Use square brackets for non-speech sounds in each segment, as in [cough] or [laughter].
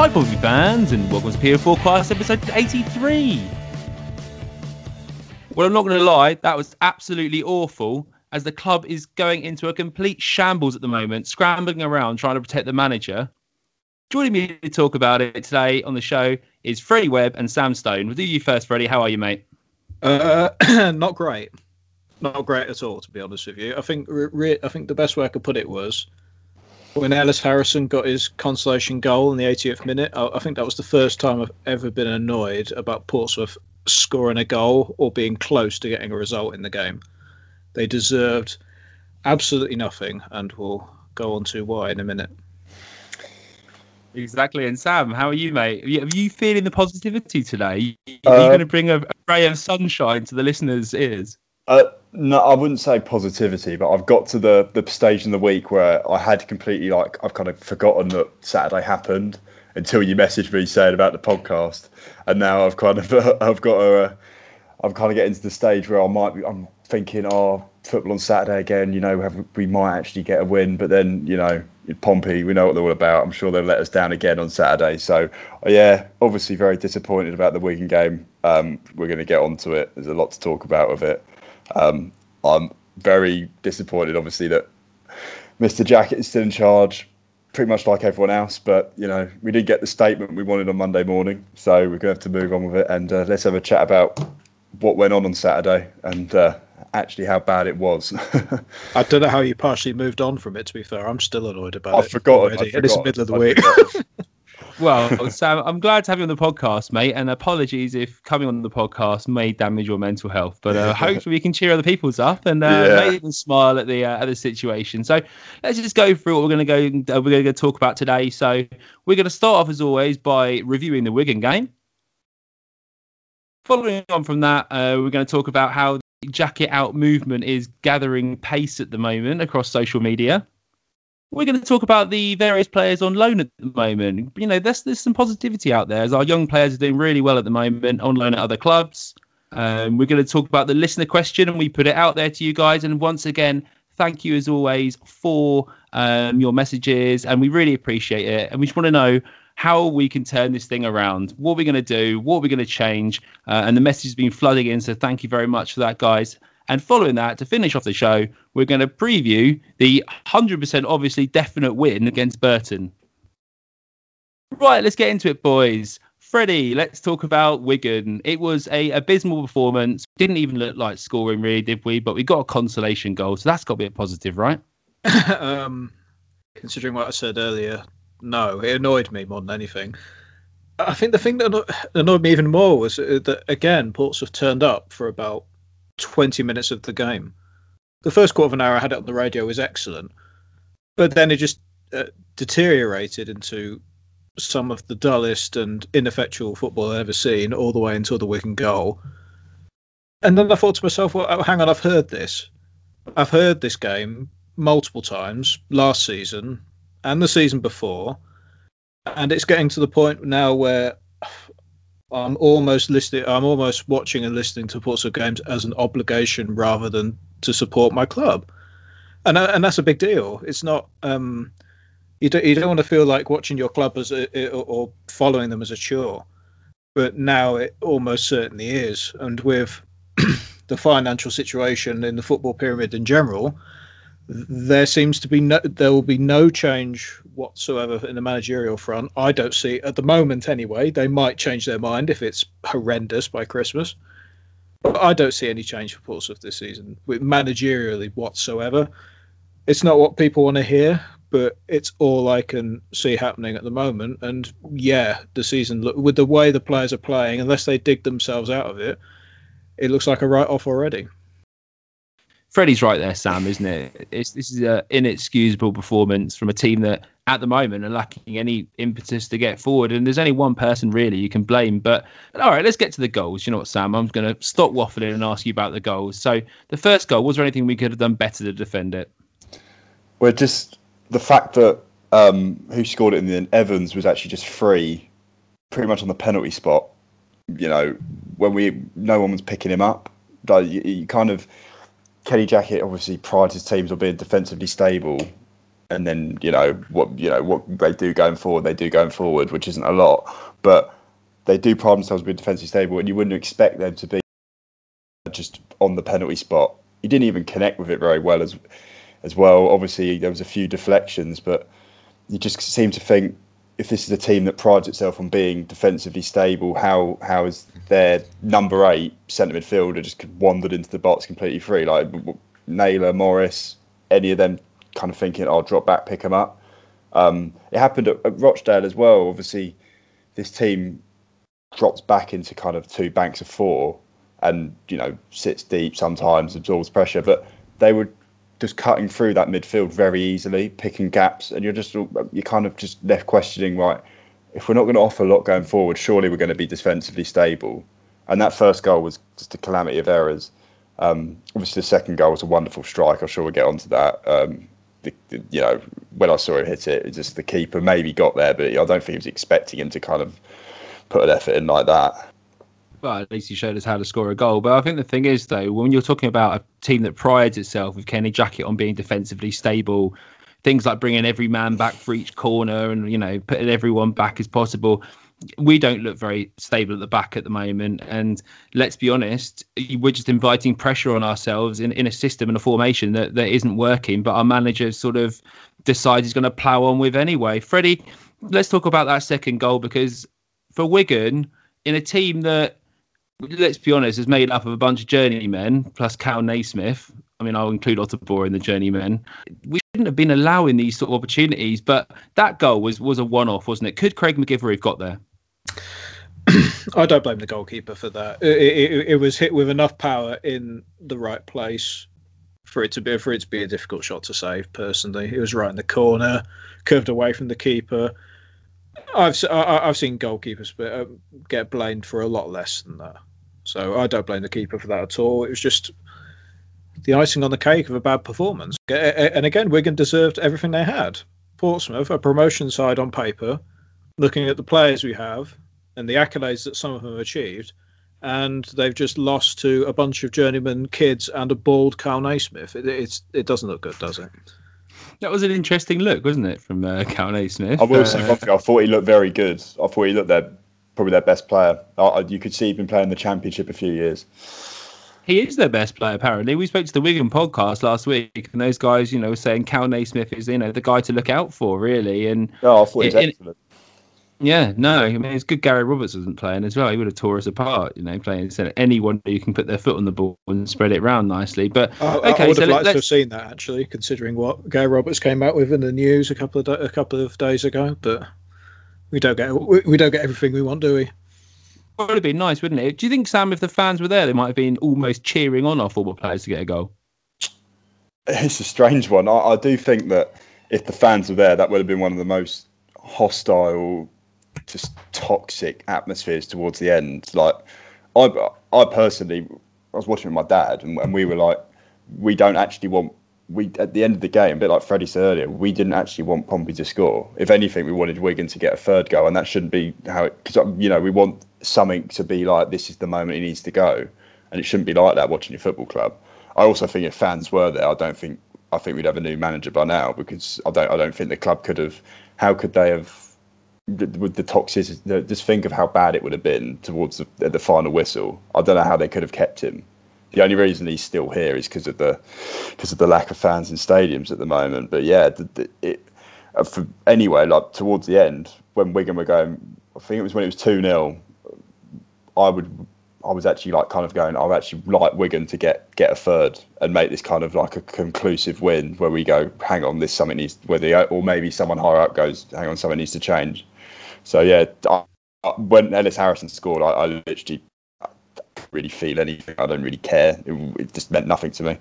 Hi, Pompey fans, and welcome to PO4 Class episode 83. Well, I'm not going to lie, that was absolutely awful as the club is going into a complete shambles at the moment, scrambling around trying to protect the manager. Joining me to talk about it today on the show is Freddie Webb and Sam Stone. We'll do you first, Freddie. How are you, mate? Uh, [clears throat] not great. Not great at all, to be honest with you. I think re- I think the best way I could put it was when Ellis Harrison got his consolation goal in the 80th minute, I, I, think that was the first time I've ever been annoyed about Portsmouth scoring a goal or being close to getting a result in the game. They deserved absolutely nothing, and we'll go on to why in a minute. Exactly. And Sam, how are you, mate? Are you, are you feeling the positivity today? Are you uh, going to bring a, a ray of sunshine to the listeners' ears? Uh, no, I wouldn't say positivity, but I've got to the the stage in the week where I had completely like I've kind of forgotten that Saturday happened until you messaged me saying about the podcast, and now I've kind of [laughs] I've got a uh, I'm kind of getting to the stage where I might be I'm thinking oh football on Saturday again, you know have, we might actually get a win, but then you know Pompey we know what they're all about. I'm sure they'll let us down again on Saturday. So yeah, obviously very disappointed about the Wigan game. Um, we're going to get onto it. There's a lot to talk about with it. Um, I'm very disappointed, obviously, that Mr. Jackett is still in charge, pretty much like everyone else. But you know, we did get the statement we wanted on Monday morning, so we're going to have to move on with it. And uh, let's have a chat about what went on on Saturday and uh, actually how bad it was. [laughs] I don't know how you partially moved on from it. To be fair, I'm still annoyed about I've it. Forgotten, I've forgotten. It's the middle of the week. [laughs] well, Sam, I'm glad to have you on the podcast, mate. And apologies if coming on the podcast may damage your mental health, but uh, [laughs] hopefully we can cheer other people's up and uh, yeah. make them smile at the uh, at the situation. So let's just go through what we're going to go. Uh, we're going to talk about today. So we're going to start off as always by reviewing the Wigan game. Following on from that, uh, we're going to talk about how the Jackett out movement is gathering pace at the moment across social media we're going to talk about the various players on loan at the moment. You know, there's there's some positivity out there as our young players are doing really well at the moment on loan at other clubs. Um, we're going to talk about the listener question and we put it out there to you guys. And once again, thank you as always for um, your messages and we really appreciate it. And we just want to know how we can turn this thing around. What we're we going to do? What we're we going to change? Uh, and the message has been flooding in. So thank you very much for that, guys. And following that, to finish off the show, we're going to preview the 100% obviously definite win against Burton. Right, let's get into it, boys. Freddie, let's talk about Wigan. It was a abysmal performance. Didn't even look like scoring, really, did we? But we got a consolation goal, so that's got to be a positive, right? [laughs] um, considering what I said earlier, no, it annoyed me more than anything. I think the thing that annoyed me even more was that again, Portsmouth turned up for about 20 minutes of the game. The first quarter of an hour I had it on the radio was excellent, but then it just uh, deteriorated into some of the dullest and ineffectual football I've ever seen, all the way until the Wigan goal. And then I thought to myself, well, oh, hang on, I've heard this. I've heard this game multiple times last season and the season before. And it's getting to the point now where I'm almost listening. I'm almost watching and listening to Portsmouth games as an obligation rather than to support my club, and uh, and that's a big deal. It's not. Um, you don't you don't want to feel like watching your club as a, or following them as a chore, but now it almost certainly is. And with [clears throat] the financial situation in the football pyramid in general, there seems to be no, there will be no change whatsoever in the managerial front. I don't see at the moment anyway. They might change their mind if it's horrendous by Christmas. But I don't see any change for Portsmouth this season, with managerially whatsoever. It's not what people want to hear, but it's all I can see happening at the moment. And yeah, the season with the way the players are playing, unless they dig themselves out of it, it looks like a write off already. Freddie's right there, Sam, isn't it? It's, this is an inexcusable performance from a team that, at the moment, are lacking any impetus to get forward. And there's only one person really you can blame. But all right, let's get to the goals. You know what, Sam? I'm going to stop waffling and ask you about the goals. So the first goal, was there anything we could have done better to defend it? Well, just the fact that um, who scored it in the end, Evans was actually just free, pretty much on the penalty spot. You know, when we no one was picking him up, you, you kind of Kenny Jackett obviously prides his teams on being defensively stable, and then you know what you know what they do going forward. They do going forward, which isn't a lot, but they do pride themselves being defensively stable, and you wouldn't expect them to be just on the penalty spot. He didn't even connect with it very well as as well. Obviously, there was a few deflections, but you just seem to think if this is a team that prides itself on being defensively stable, how how is their number eight centre midfielder just wandered into the box completely free? Like Naylor, Morris, any of them kind of thinking, "I'll drop back, pick them up." Um, it happened at, at, Rochdale as well. Obviously, this team drops back into kind of two banks of four, and you know sits deep sometimes, absorbs pressure, but they would just cutting through that midfield very easily, picking gaps, and you're just you're kind of just left questioning, right? If we're not going to offer a lot going forward, surely we're going to be defensively stable. And that first goal was just a calamity of errors. Um, obviously, the second goal was a wonderful strike. I'm sure we'll get onto that. Um, the, the, you know, when I saw him hit it, it just the keeper maybe got there, but I don't think he was expecting him to kind of put an effort in like that well, at least he showed us how to score a goal. But I think the thing is, though, when you're talking about a team that prides itself with Kenny Jackett on being defensively stable, things like bringing every man back for each corner and you know putting everyone back as possible. We don't look very stable at the back at the moment, and let's be honest, we're just inviting pressure on ourselves in, in a system and a formation that, that isn't working. But our manager sort of decides he's going to plough on with anyway. Freddie, let's talk about that second goal because for Wigan, in a team that let's be honest, is made up of a bunch of journeymen plus Kal Naismith. I mean, I'll include Otabor in the journeymen. We shouldn't have been allowing these sort of opportunities, but that goal was was a one off, wasn't it? Could Craig MacGillivray have got there? [clears throat] I don't blame the goalkeeper for that. It, it, it, was hit with enough power in the right place for it to be for it to be a difficult shot to save. Personally, it was right in the corner, curved away from the keeper. I've I've seen goalkeepers uh, get blamed for a lot less than that. So I don't blame the keeper for that at all. It was just the icing on the cake of a bad performance. And again, Wigan deserved everything they had. Portsmouth, a promotion side on paper, looking at the players we have and the accolades that some of them achieved, and they've just lost to a bunch of journeyman kids and a bald Carl Naismith. It, it's it doesn't look good, does it? That was an interesting look, wasn't it, from uh, Kal Naismith? I will uh, say one thing. I thought he looked very good. I thought he looked there probably their best player. You could see he'd been playing the championship a few years. He is their best player, apparently. We spoke to the Wigan podcast last week, and those guys, you know, were saying Kal Naismith is, you know, the guy to look out for, really. And oh, I thought he was excellent. Yeah, no, I mean it's good. Gary Roberts wasn't playing as well. He would have tore us apart, you know, playing instead anyone who can put their foot on the ball and spread it around nicely. But okay, I would so have liked to have seen that actually, considering what Gary Roberts came out with in the news a couple of a couple of days ago. But we don't get we, we don't get everything we want, do we? It would have been nice, wouldn't it? Do you think, Sam, if the fans were there, they might have been almost cheering on our football players to get a goal? It's a strange one. I, I do think that if the fans were there, that would have been one of the most hostile, just toxic atmospheres towards the end. Like, I, I personally, I was watching with my dad, and, and we were like, we don't actually want we at the end of the game, a bit like Freddie said earlier, we didn't actually want Pompey to score. If anything, we wanted Wigan to get a third goal, and that shouldn't be how it. Because you know we want something to be like this is the moment he needs to go, and it shouldn't be like that watching your football club. I also think if fans were there, I don't think I think we'd have a new manager by now because I don't I don't think the club could have. How could they have? With the toxicity, just think of how bad it would have been towards the, the final whistle. I don't know how they could have kept him the only reason he's still here is because of the because of the lack of fans in stadiums at the moment. But yeah, the, the, it, uh, for anyway, like towards the end when Wigan were going, I think it was when it was two 0 I would I was actually like kind of going, I would actually like Wigan to get get a third and make this kind of like a conclusive win where we go, hang on, this something needs where the or maybe someone higher up goes, hang on, something needs to change. So yeah, I, when Ellis Harrison scored, I, I literally really feel anything. I don't really care. It, it just meant nothing to me.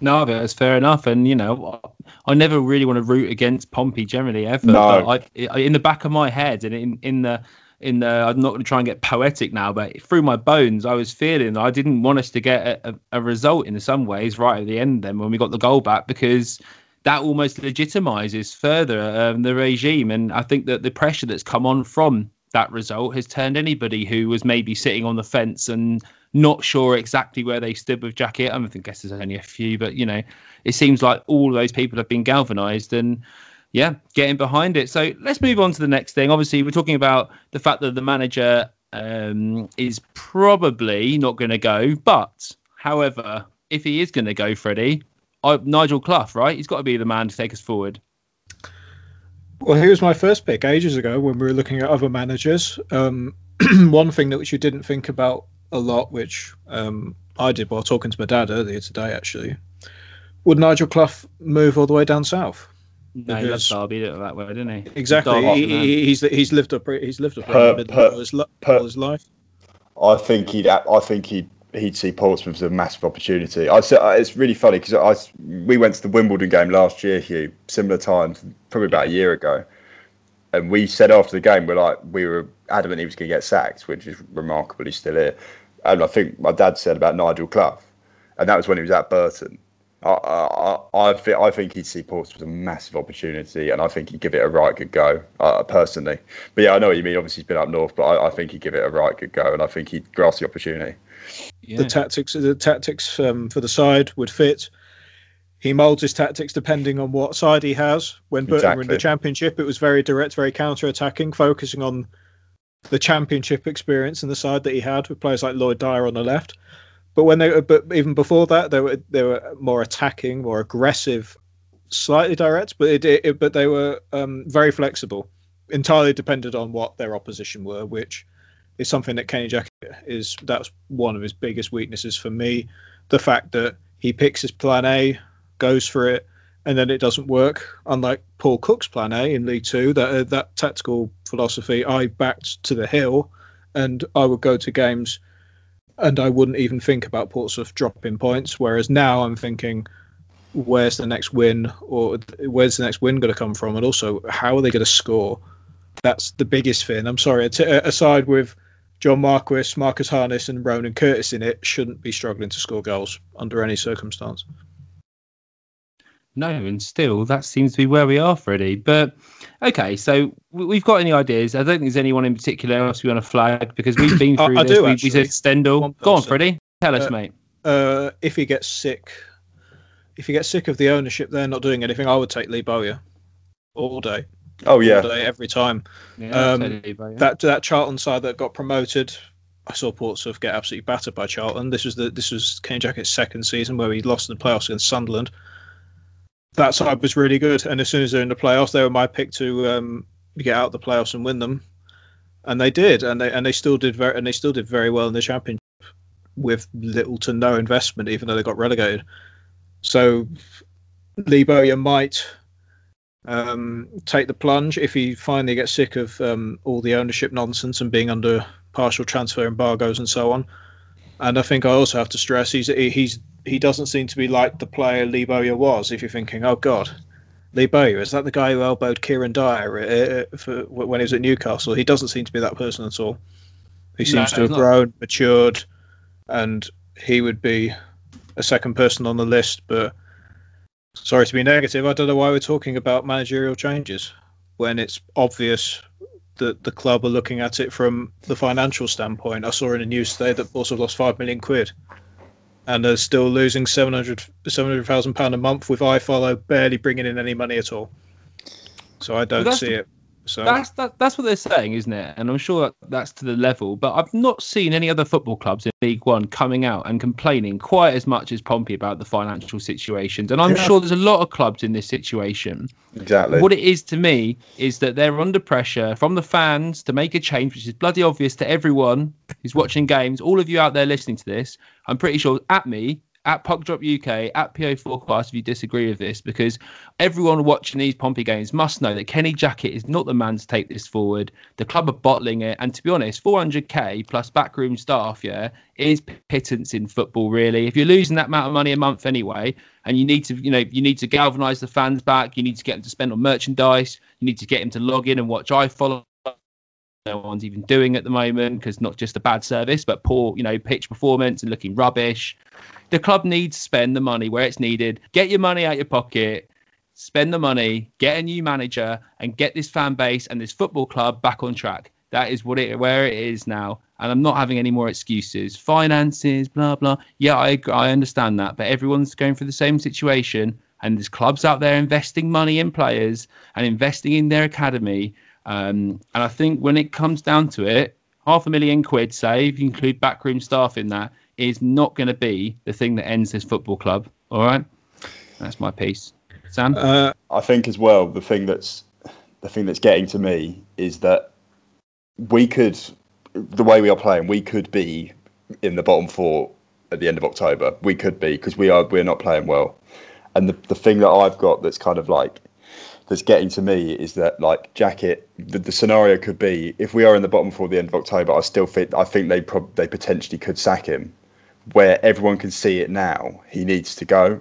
No, that's fair enough. And you know, I never really want to root against Pompey generally ever. No. But I, in the back of my head and in in the in the I'm not going to try and get poetic now, but through my bones, I was feeling I didn't want us to get a, a, result in some ways right at the end. Then when we got the goal back, because that almost legitimizes further um, the regime, and I think that the pressure that's come on from that result has turned anybody who was maybe sitting on the fence and not sure exactly where they stood with Jackett. I, mean, guess there's only a few, but you know, it seems like all those people have been galvanised and yeah, getting behind it. So let's move on to the next thing. Obviously, we're talking about the fact that the manager um, is probably not going to go, but however, if he is going to go, Freddie, I, Nigel Clough, right? He's got to be the man to take us forward. Well, he was my first pick ages ago when we were looking at other managers. Um, [clears throat] one thing that which you didn't think about a lot, which um, I did while talking to my dad earlier today, actually, would Nigel Clough move all the way down south? No, he loves Derby that way, didn't he? Exactly. He, he's he's lived up he's lived up per, per, all, his, per, all his life. I think he'd I think he'd he'd see Portsmouth as a massive opportunity. I uh, it's really funny because I we went to the Wimbledon game last year, Hugh, similar times, probably about a year ago, and we said after the game we're like we were adamant he was going to get sacked, which is remarkably still here. And I think my dad said about Nigel Clough, and that was when he was at Burton. I, I, I, think, I think he'd see Portsmouth as a massive opportunity, and I think he'd give it a right good go, uh, personally. But yeah, I know what you mean. Obviously, he's been up north, but I, I think he'd give it a right good go, and I think he'd grasp the opportunity yeah. the tactics the tactics um, for the side would fit. He molds his tactics depending on what side he has. When Burton exactly. were in the championship, it was very direct, very counter-attacking, focusing on the championship experience and the side that he had with players like Lloyd Dyer on the left. But when they, but even before that, they were they were more attacking, more aggressive, slightly direct, but it, it but they were um, very flexible, entirely depended on what their opposition were, which is something that Kenny Jackett is that's one of his biggest weaknesses for me. The fact that he picks his plan A, goes for it, and then it doesn't work. Unlike Paul Cook's plan A in League Two, that uh, that tactical philosophy I backed to the hill, and I would go to games, and I wouldn't even think about Portsmouth dropping points. Whereas now I'm thinking, where's the next win, or where's the next win going to come from, and also how are they going to score? That's the biggest thing. I'm sorry. Aside with John Marquis, Marcus Harness, and Ronan Curtis in it shouldn't be struggling to score goals under any circumstance. No, and still that seems to be where we are, Freddie. But okay, so we've got any ideas? I don't think there's anyone in particular else we want to flag because we've been [clears throat] through I, I this. Do, we, we said Stendel. Go on, Freddie. Tell us, uh, mate. Uh, if he gets sick, if he gets sick of the ownership, they're not doing anything. I would take Lee Bowyer all day. Oh yeah, every time. Yeah, um, That that Charlton side that got promoted, I saw Portsmouth get absolutely battered by Charlton. This was the this was Kenny Jackett's second season where he lost in the playoffs against Sunderland. That side was really good, and as soon as they're in the playoffs, they were my pick to um, get out of the playoffs and win them, and they did, and they and they still did very and they still did very well in the championship with little to no investment, even though they got relegated. So Lee Bowyer might um, take the plunge if he finally gets sick of um, all the ownership nonsense and being under partial transfer embargoes and so on. And I think I also have to stress he's he's he doesn't seem to be like the player Lee Bowyer was. If you're thinking, oh God, Lee Bowyer is that the guy who elbowed Kieran Dyer uh, uh for, when he was at Newcastle? He doesn't seem to be that person at all. He seems no, to have not. grown, matured, and he would be a second person on the list, but sorry to be negative. I don't know why we're talking about managerial changes when it's obvious that the club are looking at it from the financial standpoint. I saw in the news today that also lost five million quid, and they're still losing 700 700,000 pound a month with iFollow barely bringing in any money at all. So I don't see it. So That's that, that's what they're saying, isn't it? And I'm sure that that's to the level. But I've not seen any other football clubs in League One coming out and complaining quite as much as Pompey about the financial situations. And I'm Yeah. sure there's a lot of clubs in this situation. Exactly. What it is to me is that they're under pressure from the fans to make a change, which is bloody obvious to everyone who's watching games. All of you out there listening to this, I'm pretty sure at me, at Puck Drop UK, at PO Forecast, if you disagree with this, because everyone watching these Pompey games must know that Kenny Jackett is not the man to take this forward. The club are bottling it, and to be honest, 400k plus backroom staff, yeah, is pittance in football. Really, if you're losing that amount of money a month anyway, and you need to, you know, you need to galvanise the fans back, you need to get them to spend on merchandise, you need to get them to log in and watch iFollow. No one's even doing at the moment because not just a bad service, but poor, you know, pitch performance and looking rubbish. The club needs to spend the money where it's needed. Get your money out of your pocket, spend the money, get a new manager, and get this fan base and this football club back on track. That is what it where it is now, and I'm not having any more excuses. Finances, blah blah. Yeah, I I understand that, but everyone's going through the same situation, and there's clubs out there investing money in players and investing in their academy. Um, and I think when it comes down to it, half a million quid, say, if you include backroom staff in that, is not going to be the thing that ends this football club. All right, that's my piece. Sam, uh, I think as well the thing that's the thing that's getting to me is that we could the way we are playing we could be in the bottom four at the end of October we could be because we are we're not playing well and the, the thing that I've got that's kind of like that's getting to me is that like Jackett the, the scenario could be if we are in the bottom at the end of October I still think I think they prob- they potentially could sack him where everyone can see it now he needs to go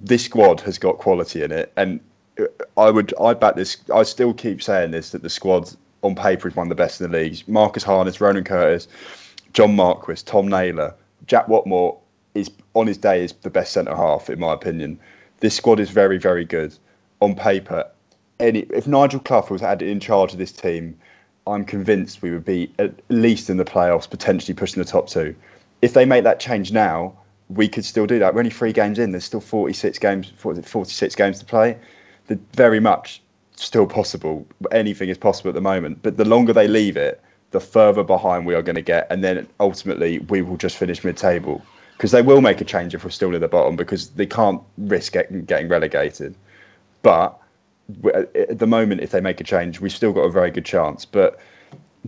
this squad has got quality in it, and uh, I would I back this. I still keep saying this that the squad on paper is one of the best in the league. Marcus Harness, Ronan Curtis, John Marquis, Tom Naylor, Jack Whatmough is on his day is the best centre half in my opinion. This squad is very very good on paper. Any if Nigel Clough was had in charge of this team, I'm convinced we would be at least in the playoffs, potentially pushing the top two. If they make that change now, we could still do that. We're only three games in. There's still 46 games, 46 games to play. They're very much still possible. Anything is possible at the moment. But the longer they leave it, the further behind we are going to get, and then ultimately we will just finish mid-table because they will make a change if we're still at the bottom because they can't risk getting, getting relegated. But Uh, at the moment, if they make a change, we've still got a very good chance. But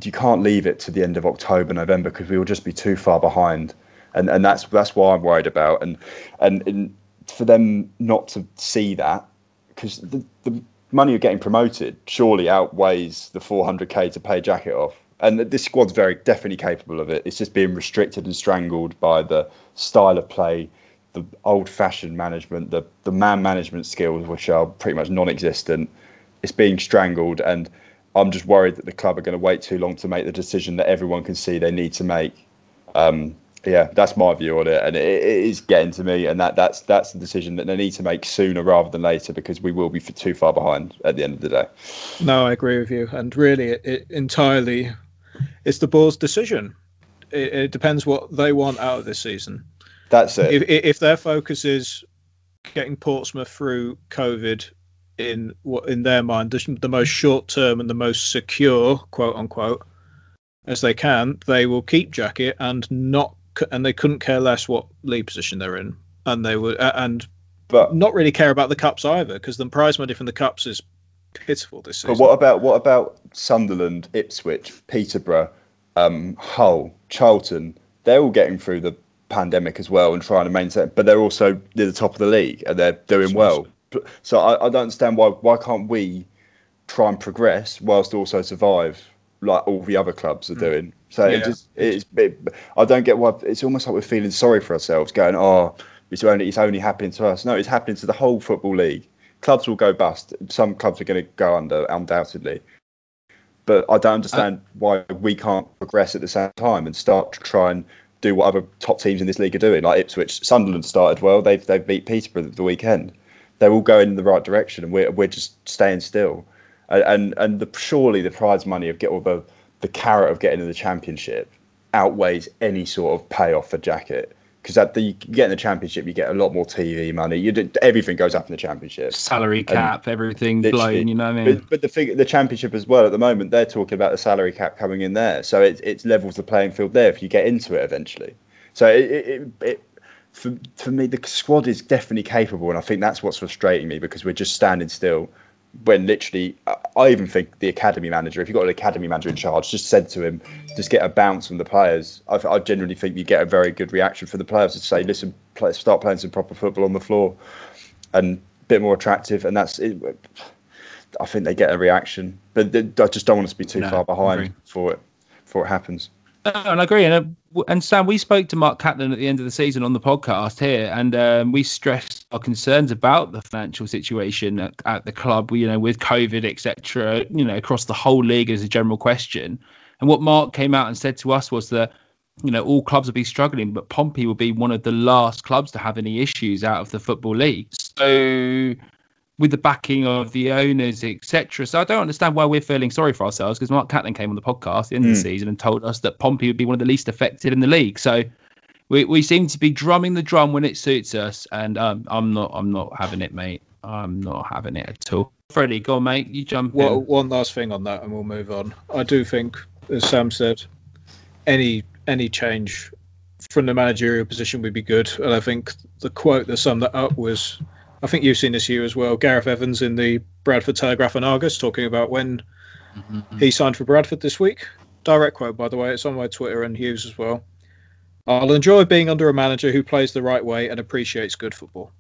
you can't leave it to the end of October, November because we will just be too far behind and and that's that's what I'm worried about. And and, and for them not to see that, because the, the money you're getting promoted surely outweighs the 400k to pay Jackett off. And this squad's very definitely capable of it. It's just being restricted and strangled by the style of play, the old-fashioned management, the the man management skills, which are pretty much non-existent. It's being strangled, and I'm just worried that the club are going to wait too long to make the decision that everyone can see they need to make. Um, yeah, that's my view on it, and it, it is getting to me, and that that's that's the decision that they need to make sooner rather than later because we will be too far behind at the end of the day. no, I agree with you, and really, it, it entirely it's the board's decision. It, it depends what they want out of this season. That's it. If if their focus is getting Portsmouth through COVID in what in their mind the, the most short term and the most secure quote unquote as they can, they will keep Jackett and not and they couldn't care less what league position they're in, and they would and but not really care about the cups either because the prize money from the cups is pitiful this season. but what about what about Sunderland, Ipswich, Peterborough, um, Hull, Charlton? They're all getting through the pandemic as well and trying to maintain, but they're also near the top of the league and they're doing well. So I, I don't understand why why can't we try and progress whilst also survive like all the other clubs are mm. doing. So Yeah. it just it's it, I don't get why it's almost like we're feeling sorry for ourselves, going, oh, it's only it's only happening to us. No, it's happening to the whole football league. Clubs will go bust. Some clubs are going to go under, undoubtedly. But I don't understand why we can't progress at the same time and start to try and do what other top teams in this league are doing. Like Ipswich, Sunderland started well. They've they've beat Peterborough the weekend. They're all going in the right direction, and we're we're just staying still. And and, and the, surely the prize money of get or the the carrot of getting in the championship outweighs any sort of payoff for Jackett. Because at the you get in the championship, you get a lot more TV money. You do, everything goes up in the championship. Salary cap, everything literally. blown. You know what I mean? But, but the thing, the championship as well. At the moment, they're talking about the salary cap coming in there, so it it levels the playing field there if you get into it eventually. So it, it, it for for me, the squad is definitely capable, and I think that's what's frustrating me because we're just standing still. When literally, I- even think the academy manager, if you've got an academy manager in charge, just said to him, just get a bounce from the players. I, I genuinely think you get a very good reaction from the players to say, listen, play, start playing some proper football on the floor, and a bit more attractive. And that's it. I think they get a reaction, but th- I just don't want us to be too No, far behind for it before it happens. No, and I agree. And, uh, and Sam, we spoke to Mark Catlin at the end of the season on the podcast here, and um, we stressed our concerns about the financial situation at, at the club. You know, with COVID, etc. You know, across the whole league as a general question. And what Mark came out and said to us was that you know all clubs will be struggling, but Pompey will be one of the last clubs to have any issues out of the football league. So with the backing of the owners, etc. So I don't understand why we're feeling sorry for ourselves because Mark Catlin came on the podcast in the of the season and told us that Pompey would be one of the least affected in the league. So we, we seem to be drumming the drum when it suits us, and um, I'm not I'm not having it, mate. I'm not having it at all. Freddie, go on, mate. You jump Well, in. one last thing on that, and we'll move on. I do think, as Sam said, any any change from the managerial position would be good. And I think the quote that summed that up was, I think you've seen this year as well. Gareth Evans in the Bradford Telegraph and Argus talking about when he signed for Bradford this week. Direct quote, by the way. It's on my Twitter and Hugh's as well. I'll enjoy being under a manager who plays the right way and appreciates good football.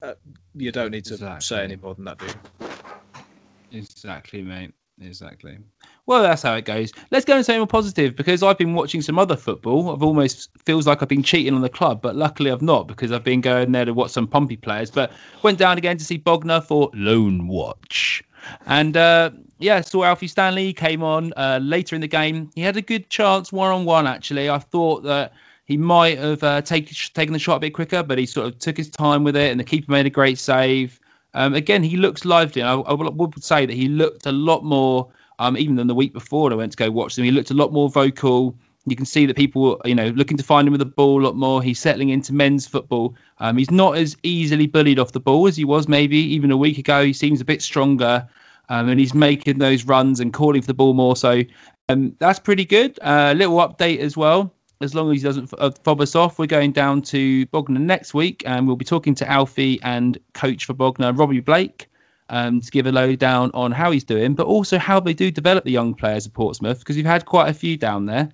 Uh, you don't need to Exactly. say any more than that, do you? Exactly, mate. Exactly. Well, that's how it goes. Let's go and say more positive because I've been watching some other football. I've almost feels like I've been cheating on the club, but luckily I've not because I've been going there to watch some Pompey players. But went down again to see Bognor for Loan Watch, and uh, yeah, saw Alfie Stanley came on uh, later in the game. He had a good chance one on one. Actually, I thought that he might have uh, take, taken the shot a bit quicker, but he sort of took his time with it, and the keeper made a great save. Um, again, he looks lively. I, I would say that he looked a lot more, um, even than the week before. I went to go watch them. He looked a lot more vocal. You can see that people, you know, looking to find him with the ball a lot more. He's settling into men's football. Um, he's not as easily bullied off the ball as he was maybe even a week ago. He seems a bit stronger, um, and he's making those runs and calling for the ball more. So um, that's pretty good. A uh, little update as well as long as he doesn't uh, fob us off, we're going down to Bognor next week, and we'll be talking to Alfie and coach for Bognor, Robbie Blake, um, to give a lowdown on how he's doing, but also how they do develop the young players at Portsmouth, because we've had quite a few down there,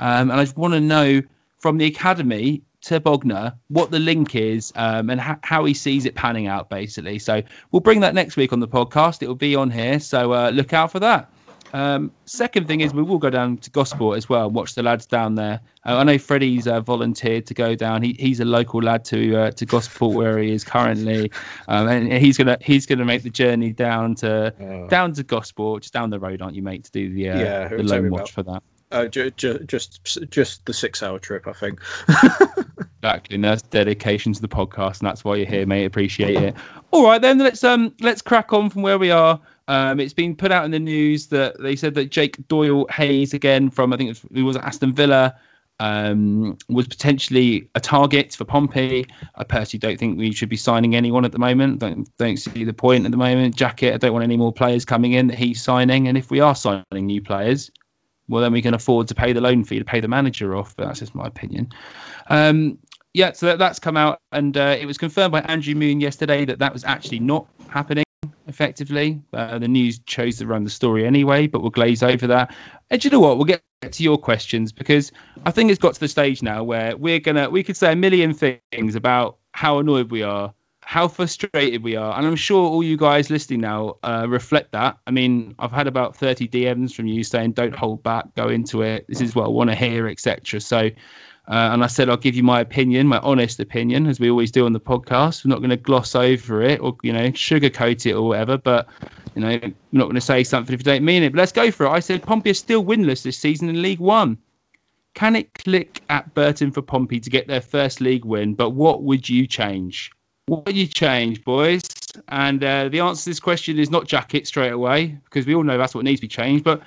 um, and I just want to know from the academy to Bognor what the link is um, and ha- how he sees it panning out, basically. So we'll bring that next week on the podcast. It will be on here, so uh, look out for that. Um, second thing is we will go down to Gosport as well and watch the lads down there. Uh, I know Freddie's uh, volunteered to go down. He, he's a local lad to uh, to Gosport where he is currently, um, and he's gonna he's gonna make the journey down to down to Gosport, just down the road, aren't you, mate, to do the uh, Yeah, the it'll take me loan watch for that. Uh, ju- ju- just just the six hour trip, I think. [laughs] Exactly, and that's dedication to the podcast, and that's why you're here, mate. Appreciate it. All right, then let's um let's crack on from where we are. Um, it's been put out in the news that they said that Jake Doyle Hayes again from I think it was, it was Aston Villa um, was potentially a target for Pompey. I personally don't think we should be signing anyone at the moment. Don't don't see the point at the moment. Jackett, I don't want any more players coming in that he's signing. And if we are signing new players, well then we can afford to pay the loan fee to pay the manager off. But that's just my opinion. Um, yeah, so that, that's come out, and uh, it was confirmed by Andrew Moon yesterday that that was actually not happening effectively. Uh, the news chose to run the story anyway, but we'll glaze over that. And you know what? We'll get to your questions because I think it's got to the stage now where we're gonna we could say a million things about how annoyed we are, how frustrated we are, and I'm sure all you guys listening now uh, reflect that. I mean, I've had about 30 DMs from you saying, "Don't hold back, go into it. This is what I want to hear," etc. So. Uh, and I said I'll give you my opinion, my honest opinion, as we always do on the podcast. We're not going to gloss over it or you know sugarcoat it or whatever. But you know, we're not going to say something if you don't mean it. But let's go for it. I said Pompey are still winless this season in League One. Can it click at Burton for Pompey to get their first league win? But what would you change? What would you change, boys? And uh, the answer to this question is not Jackett straight away because we all know that's what needs to be changed. But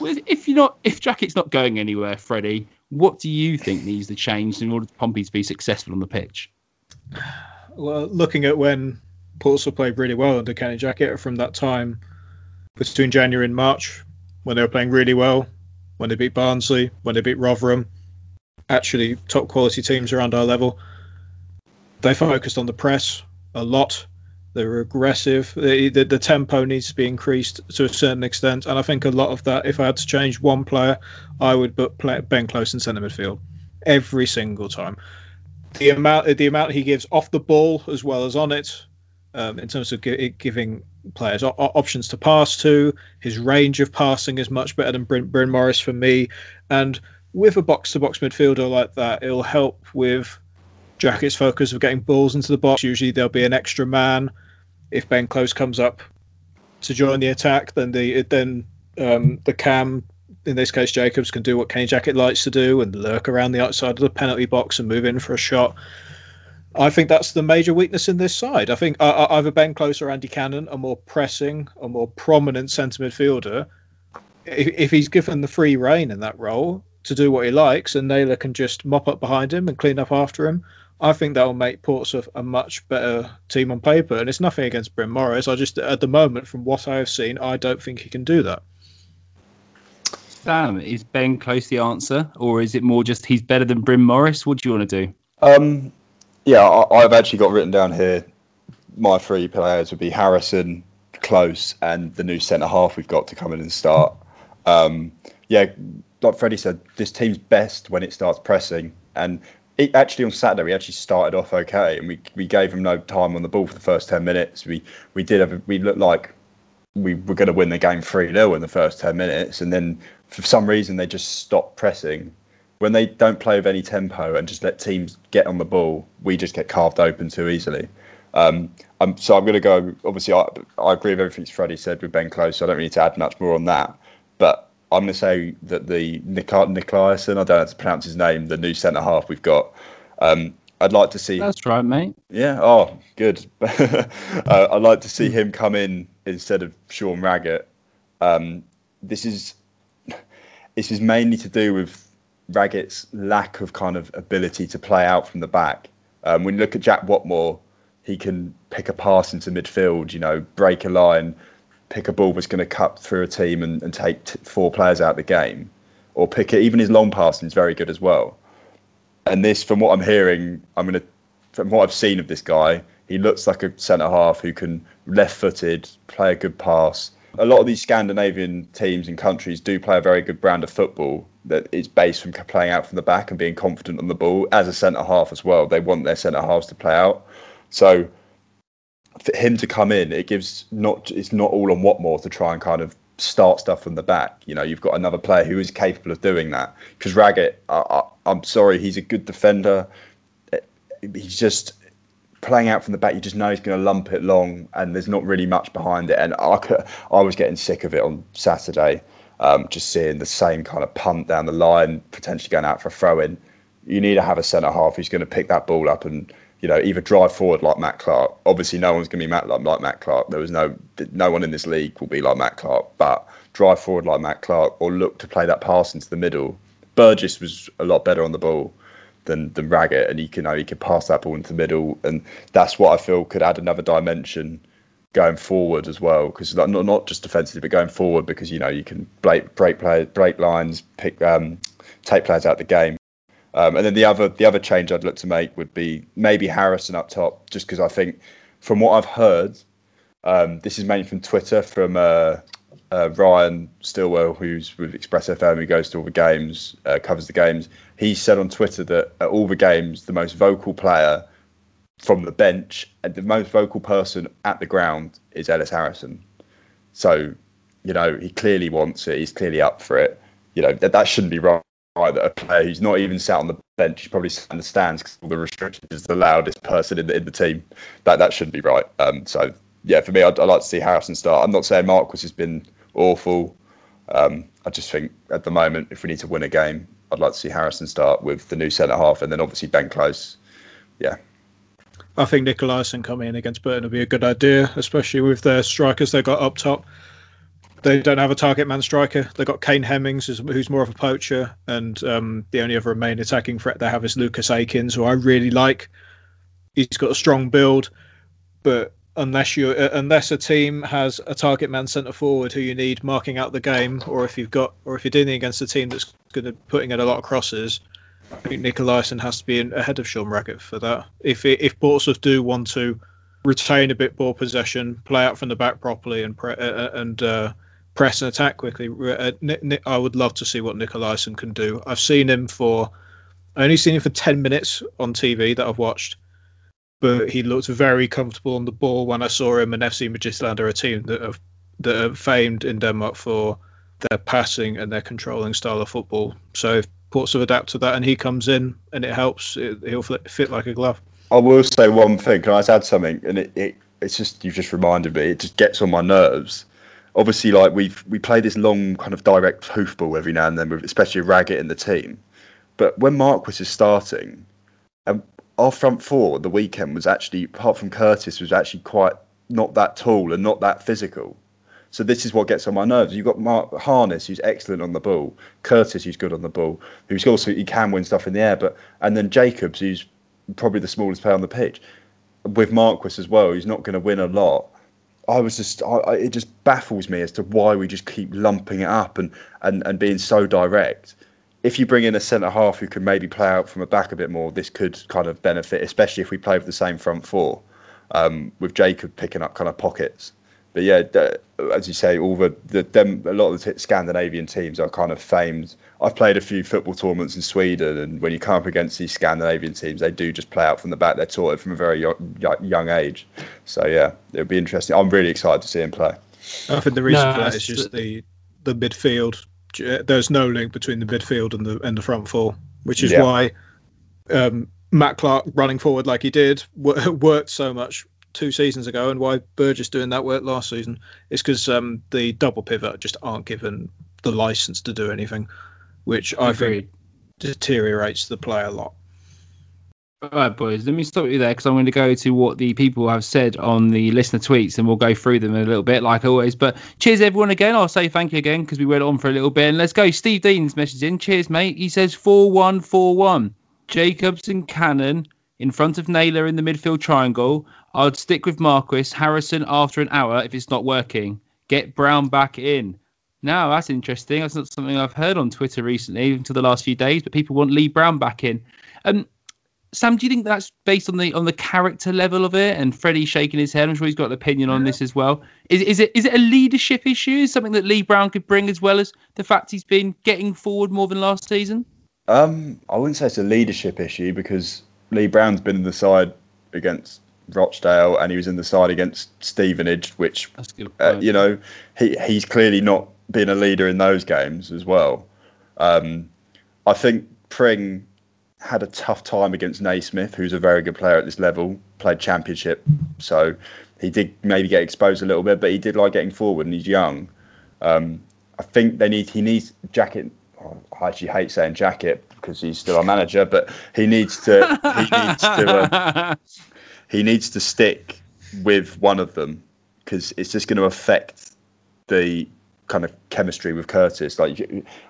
if you're not, if Jackett's not going anywhere, Freddie, What do you think needs to change in order for Pompey to be successful on the pitch? Well, looking at when Portsmouth played really well under Kenny Jackett from that time between January and March, when they were playing really well, when they beat Barnsley, when they beat Rotherham, actually top quality teams around our level. They focused on the press a lot. They were aggressive. The, the, the, tempo needs to be increased to a certain extent, and I think a lot of that. If I had to change one player, I would put Ben Close in centre midfield every single time. The amount the amount he gives off the ball as well as on it, um, in terms of gi- giving players o- options to pass to, his range of passing is much better than Bryn, Bryn Morris for me, and with a box to box midfielder like that, it'll help with Jackett's focus of getting balls into the box. Usually there'll be an extra man. If Ben Close comes up to join the attack, then the then um, the cam, in this case Jacobs, can do what Kenny Jackett likes to do and lurk around the outside of the penalty box and move in for a shot. I think that's the major weakness in this side. I think uh, either Ben Close or Andy Cannon, a more pressing, a more prominent centre midfielder, if, if he's given the free reign in that role, to do what he likes, and Naylor can just mop up behind him and clean up after him. I think that will make Portsmouth a much better team on paper. And it's nothing against Bryn Morris. I just, at the moment, from what I have seen, I don't think he can do that. Sam, is Ben Close the answer, or is it more just he's better than Bryn Morris? What do you want to do? Um, yeah, I, I've actually got written down here. My three players would be Harrison, Close, and the new centre half we've got to come in and start. Um, yeah, like Freddie said, this team's best when it starts pressing. And it, actually on Saturday we actually started off okay, and we we gave them no time on the ball for the first ten minutes. We we did have we looked like we were going to win the game three 0 in the first ten minutes, and then for some reason they just stopped pressing. When they don't play with any tempo and just let teams get on the ball, we just get carved open too easily. Um, I'm, so I'm going to go. Obviously, I, I agree with everything Freddie said with Ben Close. So I don't really need to add much more on that. But I'm going to say that the Nik- Nicolaisen, I don't know how to pronounce his name, the new centre half we've got. Um, I'd like to see. That's right, mate. Yeah. Oh, good. [laughs] uh, I'd like to see him come in instead of Sean Raggett. Um, this is this is mainly to do with Raggett's lack of kind of ability to play out from the back. Um, when you look at Jack Whatmough, he can pick a pass into midfield. You know, break a line, pick a ball that's going to cut through a team and, and take t- four players out of the game, or pick it. Even his long passing is very good as well. And this, from what I'm hearing, I'm going to, from what I've seen of this guy, he looks like a centre half who can left-footed play a good pass. A lot of these Scandinavian teams and countries do play a very good brand of football that is based from playing out from the back and being confident on the ball as a centre half as well. They want their centre halves to play out. So for him to come in, it gives not it's not all on Whatmough to try and kind of start stuff from the back. You know, you've got another player who is capable of doing that. Because Raggett, I, am sorry, he's a good defender. He's just playing out from the back. You just know he's going to lump it long, and there's not really much behind it. And I, could, I was getting sick of it on Saturday, um, just seeing the same kind of punt down the line, potentially going out for a throw in. You need to have a centre half who's going to pick that ball up and you know, either drive forward like Matt Clarke. Obviously, no one's going to be Matt, like, like Matt Clarke. There was no no one in this league will be like Matt Clarke, but drive forward like Matt Clarke or look to play that pass into the middle. Burgess was a lot better on the ball than than Raggett, and he can you know, he could pass that ball into the middle, and that's what I feel could add another dimension going forward as well. Because not not just defensively, but going forward, because you know you can break break play, break lines, pick um, take players out of the game. Um, and then the other the other change I'd look to make would be maybe Harrison up top, just because I think from what I've heard, um, this is mainly from Twitter from uh, uh, Ryan Stillwell, who's with Express FM, who goes to all the games, uh, covers the games. He said on Twitter that at all the games, the most vocal player from the bench and the most vocal person at the ground is Ellis Harrison. So, you know, he clearly wants it. He's clearly up for it. You know, that, that shouldn't be right that a player who's not even sat on the bench, he's probably sat in the stands because all the restrictions is the loudest person in the in the team. That that shouldn't be right. Um, so yeah, for me, I'd, I'd, like to see Harrison start. I'm not saying Marquis has been awful. Um, I just think at the moment, if we need to win a game, I'd like to see Harrison start with the new centre half, and then obviously Ben Close. Yeah. I think Nicolaisen coming in against Burton would be a good idea, especially with the strikers they've got up top. They don't have a target man striker. They've got Kane Hemmings, who's more of a poacher, and um, the only other main attacking threat they have is Lucas Akins, who I really like. He's got a strong build, but unless you uh, unless a team has a target man centre forward who you need marking out the game, or if you've got or if you're dealing against a team that's going to putting in a lot of crosses, I think Nicolaisen has to be in, ahead of Sean Raggett for that. If if Portsmouth do want to retain a bit more possession, play out from the back properly, and pre- uh, uh and uh, press and attack quickly, uh, I would love to see what Nicolaisen can do. I've seen him for I only seen him for ten minutes on TV that I've watched but he looked very comfortable on the ball when I saw him. And FC Midtjylland are a team that have that are famed in Denmark for their passing and their controlling style of football. So if Portsmouth adapt to that and he comes in and it helps, it, he'll fit like a glove. I will say one thing. Can I just add something? And it, it it's just you've just reminded me. It just gets on my nerves. Obviously, like we've we play this long kind of direct hoofball every now and then, with, especially Raggett in the team. But when Marquis is starting, and our front four the weekend was actually, apart from Curtis, was actually quite not that tall and not that physical. So this is what gets on my nerves. You've got Mark Harness, who's excellent on the ball. Curtis, who's good on the ball. Who's also he can win stuff in the air. But and then Jacobs, who's probably the smallest player on the pitch, with Marquis as well. He's not going to win a lot. I was just, I, it just baffles me as to why we just keep lumping it up and and and being so direct if you bring in a centre half who can maybe play out from a back a bit more, this could kind of benefit, especially if we play with the same front four, um, with Jacob picking up kind of pockets. But yeah, as you say, all the, the them, a lot of the Scandinavian teams are kind of famed. I've played a few football tournaments in Sweden, and when you come up against these Scandinavian teams, they do just play out from the back. They're taught it from a very young, young age. So yeah, it'll be interesting. I'm really excited to see him play. I think the reason no, for that is just the the midfield there's no link between the midfield and the and the front four, which is yeah. why um, Matt Clarke running forward like he did [laughs] worked so much two seasons ago, and why Burgess doing that work last season is because um, the double pivot just aren't given the license to do anything, which I think deteriorates the play a lot. All right, boys, let me stop you there because I'm going to go to what the people have said on the listener tweets and we'll go through them in a little bit, like always. But cheers, everyone, again. I'll say thank you again because we went on for a little bit. And let's go. Steve Dean's message in. Cheers, mate. He says 4 1 4 1. Jacobs and Cannon in front of Naylor in the midfield triangle. I'd stick with Marquis, Harrison after an hour if it's not working. Get Brown back in. Now, that's interesting. That's not something I've heard on Twitter recently until the last few days, but people want Lee Brown back in. Um, Sam, do you think that's based on the on the character level of it? And Freddie shaking his head. I'm sure he's got an opinion on this as well. Is is it is it a leadership issue? Is something that Lee Brown could bring as well as the fact he's been getting forward more than last season? Um, I wouldn't say it's a leadership issue because Lee Brown's been in the side against Rochdale and he was in the side against Stevenage, which uh, you know he he's clearly not been a leader in those games as well. Um, I think Pring had a tough time against Naismith, who's a very good player at this level, played championship, so he did maybe get exposed a little bit, but he did like getting forward, and he's young. Um, I think they need he needs Jackett. Oh, I actually hate saying Jackett because he's still our manager, but he needs to he needs to uh, [laughs] he needs to stick with one of them because it's just going to affect the kind of chemistry with Curtis. Like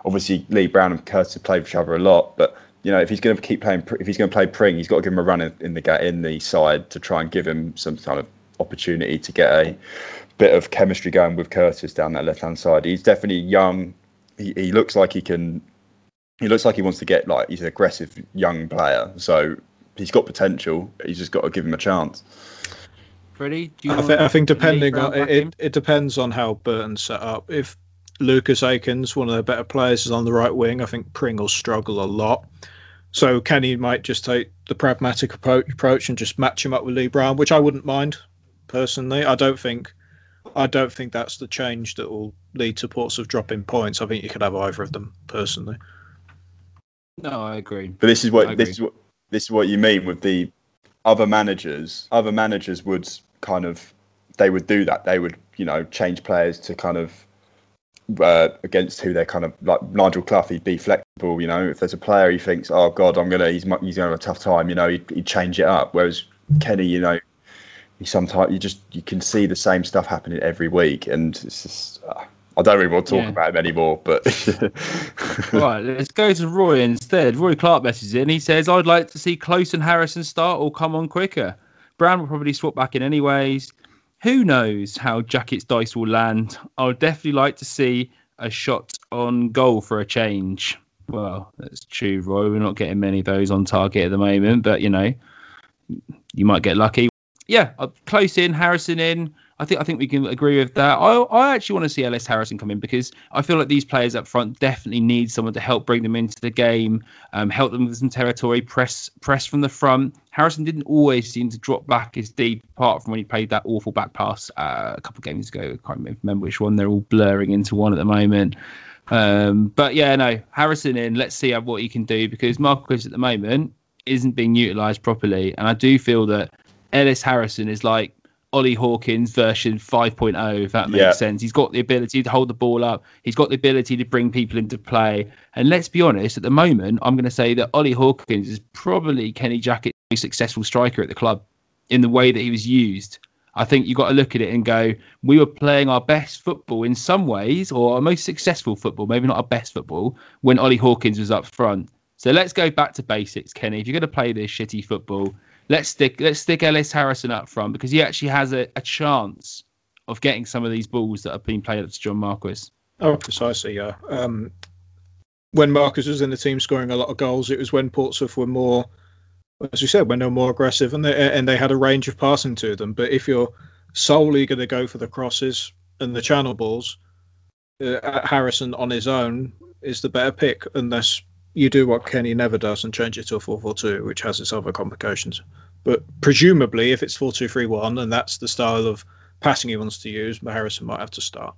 obviously Lee Brown and Curtis have played each other a lot, but you know, if he's going to keep playing, if he's going to play Pring, he's got to give him a run in, in the in the side to try and give him some kind of opportunity to get a bit of chemistry going with Curtis down that left hand side. He's definitely young. He, he looks like he can. He looks like he wants to get like he's an aggressive young player. So he's got potential. He's just got to give him a chance. Freddie, I, th- I, think depending on it, it depends on how Burton's set up. If Lucas Akins, one of the better players, is on the right wing, I think Pring will struggle a lot. So Kenny might just take the pragmatic approach, approach and just match him up with Lee Brown, which I wouldn't mind personally. I don't think I don't think that's the change that will lead to Portsmouth dropping points. I think you could have either of them personally. No, I agree. But this is what this is what this is what you mean with the other managers. Other managers would kind of they would do that. They would you know change players to kind of uh, against who they're kind of like Nigel Clough, he'd be flexible. You know, if there's a player he thinks, oh God, I'm gonna, he's he's gonna have a tough time. You know, he'd, he'd change it up. Whereas Kenny, you know, he sometimes you just you can see the same stuff happening every week, and it's just uh, I don't really want to talk Yeah. about him anymore, but [laughs] right, let's go to Roy instead. Roy Clark messages in. He says, I'd like to see Close and Harrison start or come on quicker. Brown will probably swap back in anyways. Who knows how Jackett's dice will land? I would definitely like to see a shot on goal for a change. Well, that's true, Roy. We're not getting many of those on target at the moment, but you know, you might get lucky. Yeah, close in, Harrison in. I think I think we can agree with that. I I actually want to see Ellis Harrison come in because I feel like these players up front definitely need someone to help bring them into the game, um, help them with some territory, press press from the front. Harrison didn't always seem to drop back as deep, apart from when he played that awful back pass uh, a couple of games ago. I can't remember which one. They're all blurring into one at the moment. Um, but yeah, no, Harrison in. Let's see what he can do because Marquis at the moment isn't being utilised properly, and I do feel that Ellis Harrison is like Ollie Hawkins version 5.0, if that makes Yeah. sense. He's got the ability to hold the ball up. He's got the ability to bring people into play. And let's be honest, at the moment, I'm going to say that Ollie Hawkins is probably Kenny Jackett's most successful striker at the club in the way that he was used. I think you've got to look at it and go, we were playing our best football in some ways, or our most successful football, maybe not our best football, when Ollie Hawkins was up front. So let's go back to basics, Kenny. If you're going to play this shitty football, let's stick let's stick Ellis Harrison up front because he actually has a, a chance of getting some of these balls that have been played up to John Marquis. Oh, precisely, yeah. Um, when Marquis was in the team scoring a lot of goals, it was when Portsmouth were more, as you said, when they were more aggressive and they and they had a range of passing to them. But if you're solely going to go for the crosses and the channel balls, uh, Harrison on his own is the better pick, unless you do what Kenny never does and change it to a 4-4-2, which has its other complications. But presumably, if it's 4-2-3-1 and that's the style of passing he wants to use, Harrison might have to start.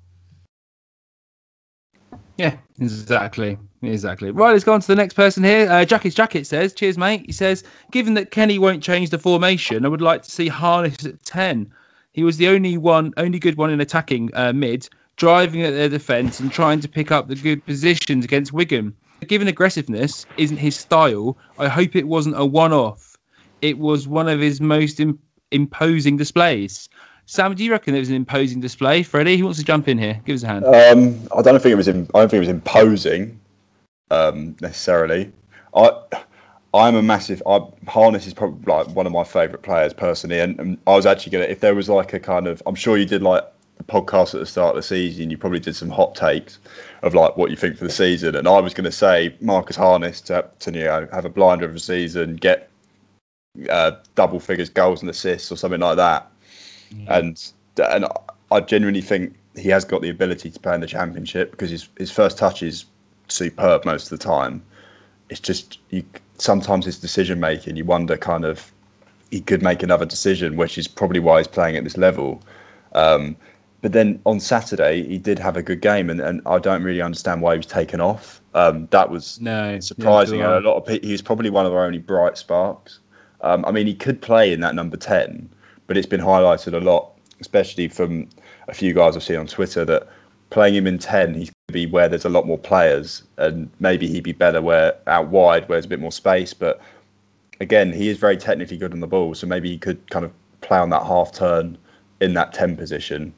Yeah, exactly. Exactly. Right, let's go on to the next person here. Uh, Jacket's Jacket says, Cheers, mate. He says, Given that Kenny won't change the formation, I would like to see Harness at 10. He was the only one, only good one in attacking uh, mid, driving at their defence and trying to pick up the good positions against Wigan. Given aggressiveness isn't his style, I hope it wasn't a one off. It was one of his most Im- imposing displays. Sam, do you reckon it was an imposing display? Freddie, he wants to jump in here. Give us a hand. Um, I don't think it was. I don't think it was imposing um, necessarily. I I'm a massive. I, Harness is probably like one of my favourite players personally, and, and I was actually gonna. If there was like a kind of, I'm sure you did like the podcast at the start of the season. You probably did some hot takes of like what you think for the season, and I was going to say Marcus Harness to, to you know have a blinder of a season, get uh, double figures goals and assists or something like that, and and I genuinely think he has got the ability to play in the championship because his his first touch is superb most of the time. It's just you sometimes his decision making. You wonder kind of he could make another decision, which is probably why he's playing at this level. Um, but then on Saturday he did have a good game, and, and I don't really understand why he was taken off. Um, that was No, surprising. and do lot of pe- he was probably one of our only bright sparks. Um, I mean, he could play in that number ten, but it's been highlighted a lot, especially from a few guys I've seen on Twitter that playing him in ten, he's going to be where there's a lot more players, and maybe he'd be better where out wide where there's a bit more space. But again, he is very technically good on the ball, so maybe he could kind of play on that half turn in that ten position.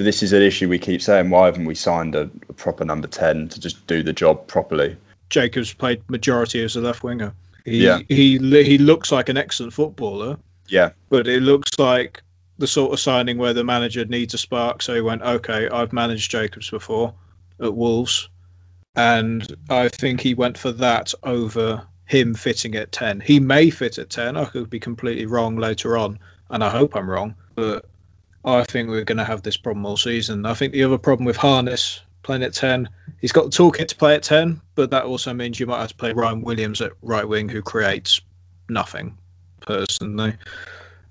But this is an issue we keep saying. Why haven't we signed a, a proper number ten to just do the job properly? Jacobs played majority as a left winger. He, Yeah. he he looks like an excellent footballer, Yeah, but it looks like the sort of signing where the manager needs a spark. So he went, okay, I've managed Jacobs before at Wolves, and I think he went for that over him fitting at ten. He may fit at ten. I could be completely wrong later on, and I hope I'm wrong, but I think we're going to have this problem all season. I think the other problem with Harness playing at 10, he's got the toolkit to play at 10, but that also means you might have to play Ryan Williams at right wing, who creates nothing personally.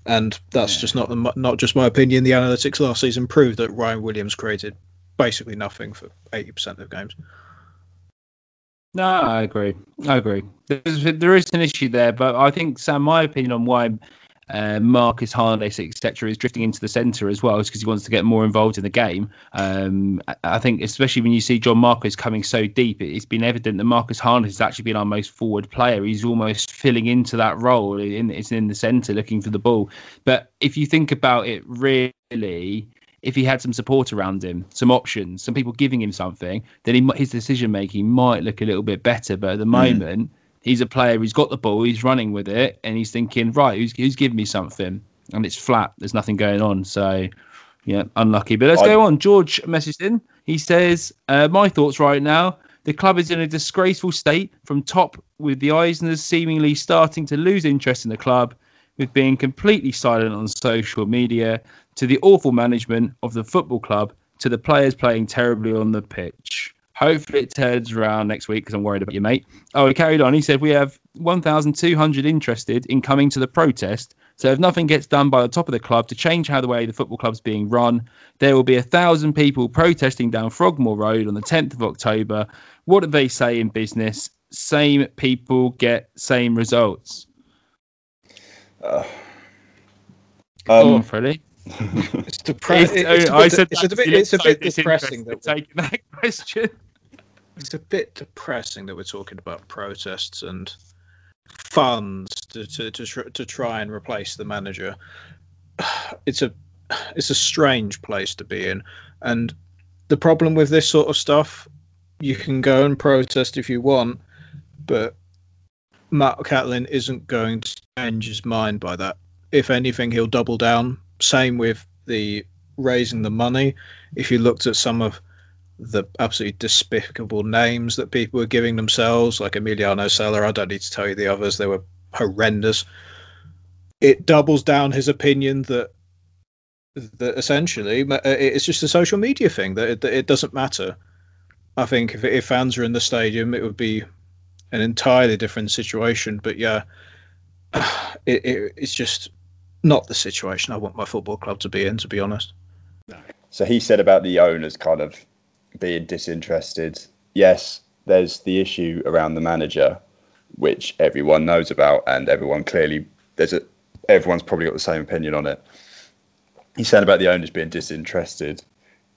And that's just not the, not just my opinion. The analytics last season proved that Ryan Williams created basically nothing for 80% of games. No, I agree. I agree. There's, there is an issue there, but I think Sam, my opinion on why uh, Marcus Harness, etc., is drifting into the centre as well because he wants to get more involved in the game. Um, I- think, especially when you see John Marquis coming so deep, it's been evident that Marcus Harness has actually been our most forward player. He's almost filling into that role. In, it's in the centre looking for the ball. But if you think about it, really, if he had some support around him, some options, some people giving him something, then he, his decision making might look a little bit better. But at the moment, he's a player. He's got the ball. He's running with it, and he's thinking, right, who's who's giving me something? And it's flat. There's nothing going on. So, yeah, unlucky. But let's I- go on. George messaged in. He says, uh, "My thoughts right now. The club is in a disgraceful state from top, with the Eisners seemingly starting to lose interest in the club, with being completely silent on social media, to the awful management of the football club, to the players playing terribly on the pitch." Hopefully it turns around next week because I'm worried about you, mate. Oh, he carried on. He said, We have 1,200 interested in coming to the protest. So if nothing gets done by the top of the club to change how the way the football club's being run, there will be a thousand people protesting down Frogmore Road on the 10th of October. What do they say in business? Same people get same results. Um, [laughs] oh, Freddie. It's, depre- It's- it's a I bit, said it's a bit, it's a so bit depressing that taking that [laughs] question. It's a bit depressing that we're talking about protests and funds to to to, tr- to try and replace the manager. [sighs] It's a it's a strange place to be in, and the problem with this sort of stuff, you can go and protest if you want, but Mark Catlin isn't going to change his mind by that. If anything, he'll double down. Same with the raising the money. If you looked at some of the absolutely despicable names that people were giving themselves, like Emiliano Sala. I don't need to tell you the others; they were horrendous. It doubles down his opinion that that essentially uh, it's just a social media thing that it, that it doesn't matter. I think if if fans are in the stadium, it would be an entirely different situation. But yeah, [sighs] it, it it's just not the situation I want my football club to be in. To be honest. So he said about the owners kind of being disinterested. Yes, there's the issue around the manager, which everyone knows about, and everyone clearly there's a everyone's probably got the same opinion on it. He said about the owners being disinterested.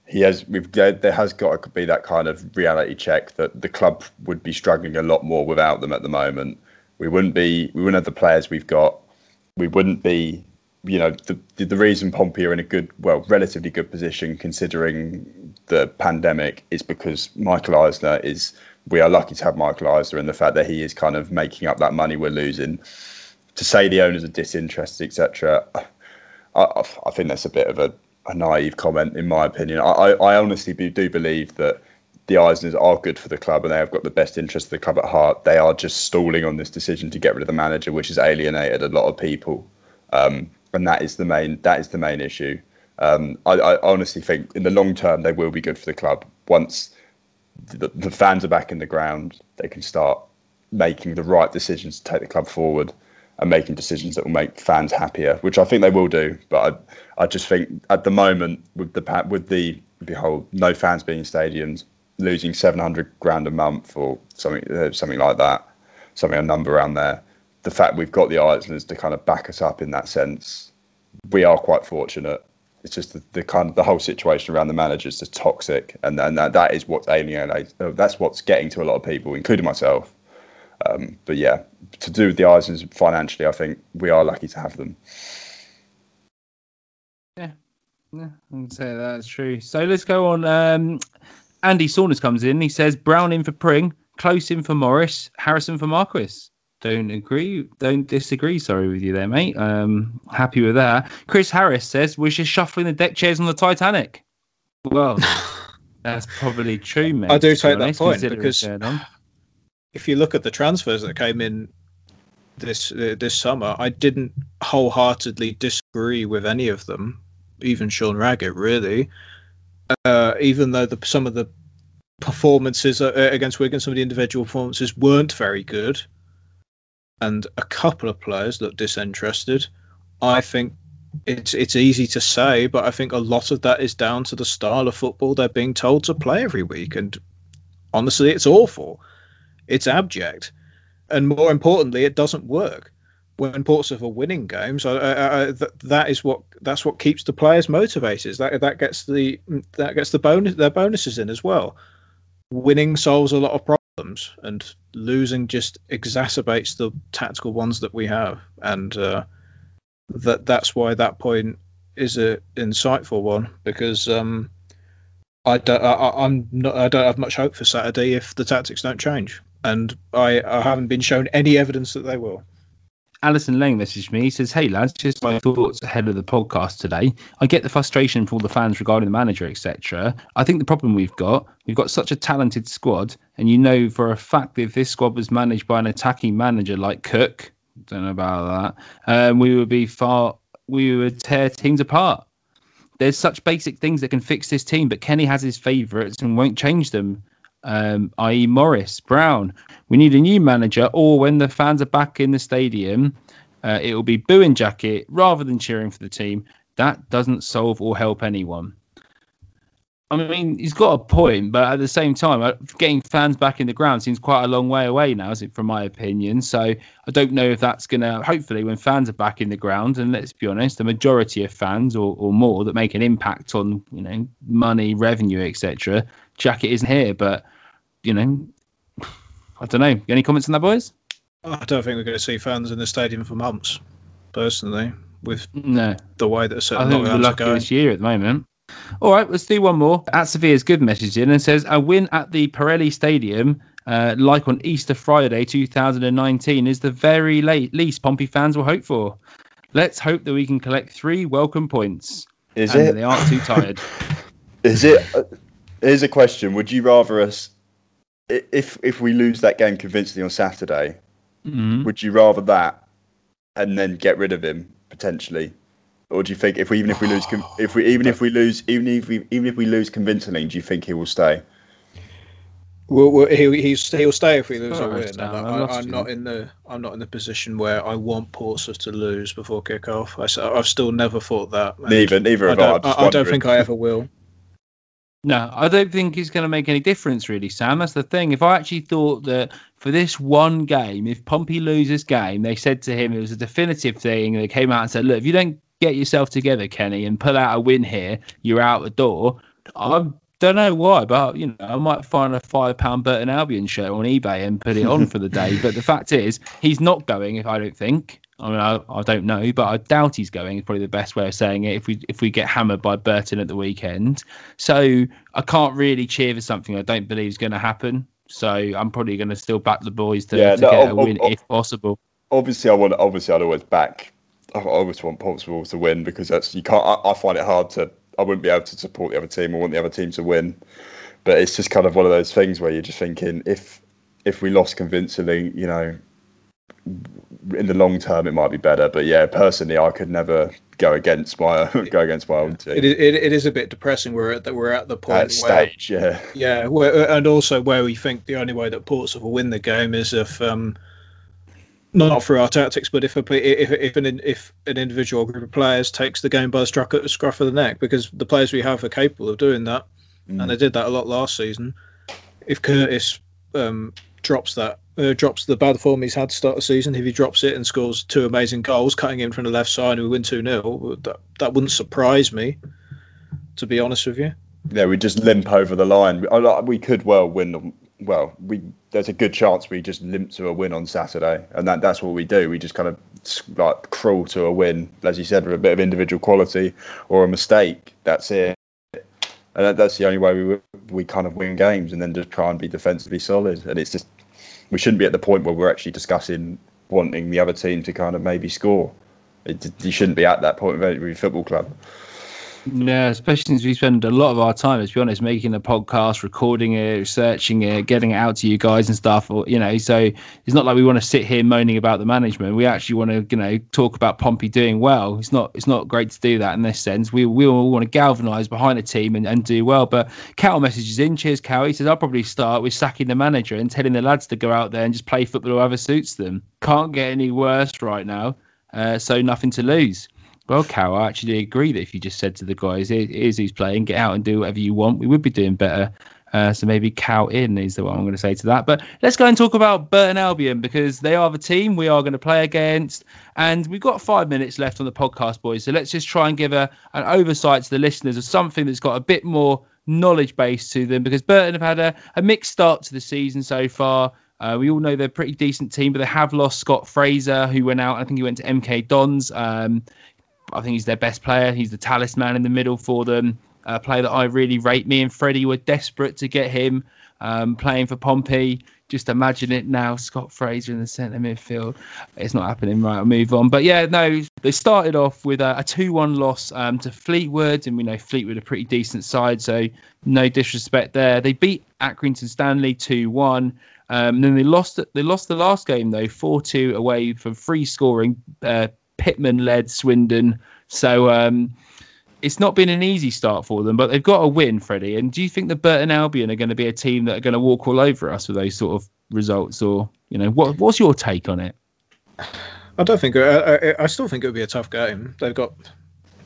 He has we've there has got to be that kind of reality check that the club would be struggling a lot more without them at the moment. We wouldn't be we wouldn't have the players we've got. We wouldn't be you know the the, the reason Pompey are in a good well relatively good position considering the pandemic is because Michael Eisner is we are lucky to have Michael Eisner and the fact that he is kind of making up that money we're losing. To say the owners are disinterested, etc. I, I, think that's a bit of a, a naive comment, in my opinion. I, I, I honestly do believe that the Eisners are good for the club and they have got the best interest of the club at heart. They are just stalling on this decision to get rid of the manager, which has alienated a lot of people, um, and that is the main that is the main issue. Um, I, I honestly think in the long term they will be good for the club once the, the fans are back in the ground. They can start making the right decisions to take the club forward and making decisions that will make fans happier, which I think they will do. But I, I just think at the moment with the with the whole no fans being in stadiums, losing seven hundred grand a month or something uh, something like that, something a number around there. The fact we've got the Eisners to kind of back us up in that sense, we are quite fortunate. It's just the, the kind of the whole situation around the manager is just toxic, and and that, that is what's alienating. That's what's getting to a lot of people, including myself. Um, but yeah, to do with the Eisners financially, I think we are lucky to have them. Yeah, I'd say that's true. So let's go on. Um, Andy Saunders comes in. He says Brown in for Pring, Close in for Morris, Harrison for Marquis. Don't agree. Don't disagree. Sorry with you there, mate. Um, happy with that. Chris Harris says we're just shuffling the deck chairs on the Titanic. Well, [laughs] that's probably true, mate. I do take that point because- what's going on. if you look at the transfers that came in this uh, this summer, I didn't wholeheartedly disagree with any of them, even Sean Raggett, really. Uh, even though the, some of the performances uh, against Wigan, some of the individual performances weren't very good, and a couple of players look disinterested. I think it's it's easy to say, but I think a lot of that is down to the style of football they're being told to play every week, and honestly, it's awful it's abject, and more importantly, it doesn't work. When Portsmouth are winning games, I, I, I, th- that is what that's what keeps the players motivated. That that gets the that gets the bonus their bonuses in as well. Winning solves a lot of problems, and losing just exacerbates the tactical ones that we have. And uh, that that's why that point is a insightful one because um, I don't I, am not I don't have much hope for Saturday if the tactics don't change, and I, I haven't been shown any evidence that they will. Alison Lang messaged me. He says, Hey lads, just my thoughts ahead of the podcast today. I get the frustration for all the fans regarding the manager, etc. I think the problem we've got, we've got such a talented squad, and you know for a fact that if this squad was managed by an attacking manager like Cook, don't know about that, um, we would be far, we would tear teams apart. There's such basic things that can fix this team, but Kenny has his favourites and won't change them um, i.e., Morris, Brown. We need a new manager, or when the fans are back in the stadium, uh, it will be booing Jackett rather than cheering for the team. That doesn't solve or help anyone. I mean, he's got a point, but at the same time, uh, getting fans back in the ground seems quite a long way away now, is it, from my opinion. So I don't know if that's going to, hopefully, when fans are back in the ground, and let's be honest, the majority of fans or, or more that make an impact on, you know, money, revenue, etc., Jackett isn't here. But you know, I don't know. Any comments on that, boys? I don't think we're going to see fans in the stadium for months, personally, with no the way that certain I think we're lucky this year at the moment. All right, let's do one more. At Sevilla's good message in and says a win at the Pirelli Stadium, uh, like on Easter Friday 2019, is the very late least Pompey fans will hope for. Let's hope that we can collect three welcome points. Is it? They aren't too tired. [laughs] is it? Uh, here's a question: Would you rather us if if we lose that game convincingly on Saturday, mm-hmm. would you rather that and then get rid of him potentially, or do you think if we even if we lose [sighs] if we even if we lose even if we even if we lose convincingly, do you think he will stay? Well, well he, he's, he'll stay if we lose or win. I, am not in the I'm not in the position where I want Portsmouth to lose before kick off. I, have still never thought that. Neither, neither I don't, I, I don't think I ever will. [laughs] No, I don't think it's going to make any difference, really, Sam. That's the thing. If I actually thought that for this one game, if Pompey loses game, they said to him it was a definitive thing. They came out and said, "Look, if you don't get yourself together, Kenny, and pull out a win here, you're out the door." I don't know why, but you know, I might find a five pound Burton Albion shirt on eBay and put it on for the day. But the fact is, he's not going. If I don't think. I mean, I, I don't know, but I doubt he's going. Is probably the best way of saying it. If we if we get hammered by Burton at the weekend, so I can't really cheer for something I don't believe is going to happen. So I'm probably going to still back the boys to, yeah, to no, get a win if possible. Obviously, I want. Obviously, I'd always back. I always want Portsmouth to win because that's you can't. I, I find it hard to. I wouldn't be able to support the other team. I want the other team to win, but it's just kind of one of those things where you're just thinking if if we lost convincingly, you know, in the long term it might be better. But yeah, personally, I could never go against my [laughs] go against my own team. It, it, it is a bit depressing. We're at that we're at the point at stage, where, yeah, yeah, where, and also where we think the only way that Portsmouth will win the game is if. Um, not through our tactics, but if a if if an if an individual group of players takes the game by the scruff, scruff of the neck, because the players we have are capable of doing that, mm. and they did that a lot last season. If Curtis um, drops that uh, drops the bad form he's had to start the season, if he drops it and scores two amazing goals, cutting in from the left side, and we win 2 0, that, that wouldn't surprise me, to be honest with you. Yeah, we just limp over the line. We could well win. Well, we there's a good chance we just limp to a win on Saturday, and that that's what we do. We just kind of like crawl to a win, as you said, with a bit of individual quality or a mistake. That's it, and that's the only way we we kind of win games, and then just try and be defensively solid. And it's just we shouldn't be at the point where we're actually discussing wanting the other team to kind of maybe score. It, you shouldn't be at that point with every football club. Yeah, especially since we spend a lot of our time, let's be honest, making a podcast, recording it, researching it, getting it out to you guys and stuff. Or you know, so it's not like we want to sit here moaning about the management. We actually want to, you know, talk about Pompey doing well. It's not it's not great to do that in this sense. We we all want to galvanise behind the team and, and do well. But Kal messages in. Cheers, Kal. He says I'll probably start with sacking the manager and telling the lads to go out there and just play football whoever suits them. Can't get any worse right now. Uh, so nothing to lose. Well, Kal, I actually agree that if you just said to the guys, "Here's who's playing, get out and do whatever you want," we would be doing better. Uh, so maybe Cal in is the one I'm going to say to that. But let's go and talk about Burton Albion because they are the team we are going to play against, and we've got five minutes left on the podcast, boys. So let's just try and give a an oversight to the listeners of something that's got a bit more knowledge base to them because Burton have had a, a mixed start to the season so far. Uh, we all know they're a pretty decent team, but they have lost Scott Fraser, who went out. I think he went to MK Dons. Um, I think he's their best player. He's the talisman in the middle for them. A player that I really rate. Me and Freddie were desperate to get him um, playing for Pompey. Just imagine it now, Scott Fraser in the centre midfield. It's not happening, right? I'll move on. But yeah, no, they started off with a, a 2 1 loss um, to Fleetwood, and we know Fleetwood are a pretty decent side, so no disrespect there. They beat Accrington Stanley 2 1. Um, then they lost. They lost the last game though, four two away from free scoring. Uh, Pitman led Swindon, so um, it's not been an easy start for them. But they've got a win, Freddie. And do you think the Burton Albion are going to be a team that are going to walk all over us with those sort of results, or you know, what what's your take on it? I don't think. I, I, I still think it would be a tough game. They've got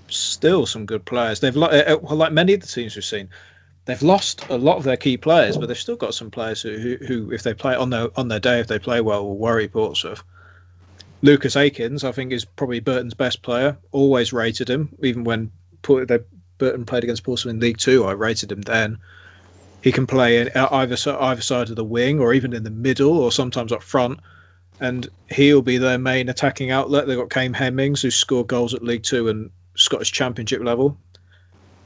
still some good players. They've uh, well, like many of the teams we've seen, they've lost a lot of their key players, but they've still got some players who, who, who, if they play on their on their day, if they play well, will worry Portsmouth. Lucas Akins, I think, is probably Burton's best player. Always rated him, even when they, Burton played against Portsmouth in League Two. I rated him then. He can play in either either side of the wing, or even in the middle, or sometimes up front. And he'll be their main attacking outlet. They've got Kane Hemmings, who scored goals at League Two and Scottish Championship level.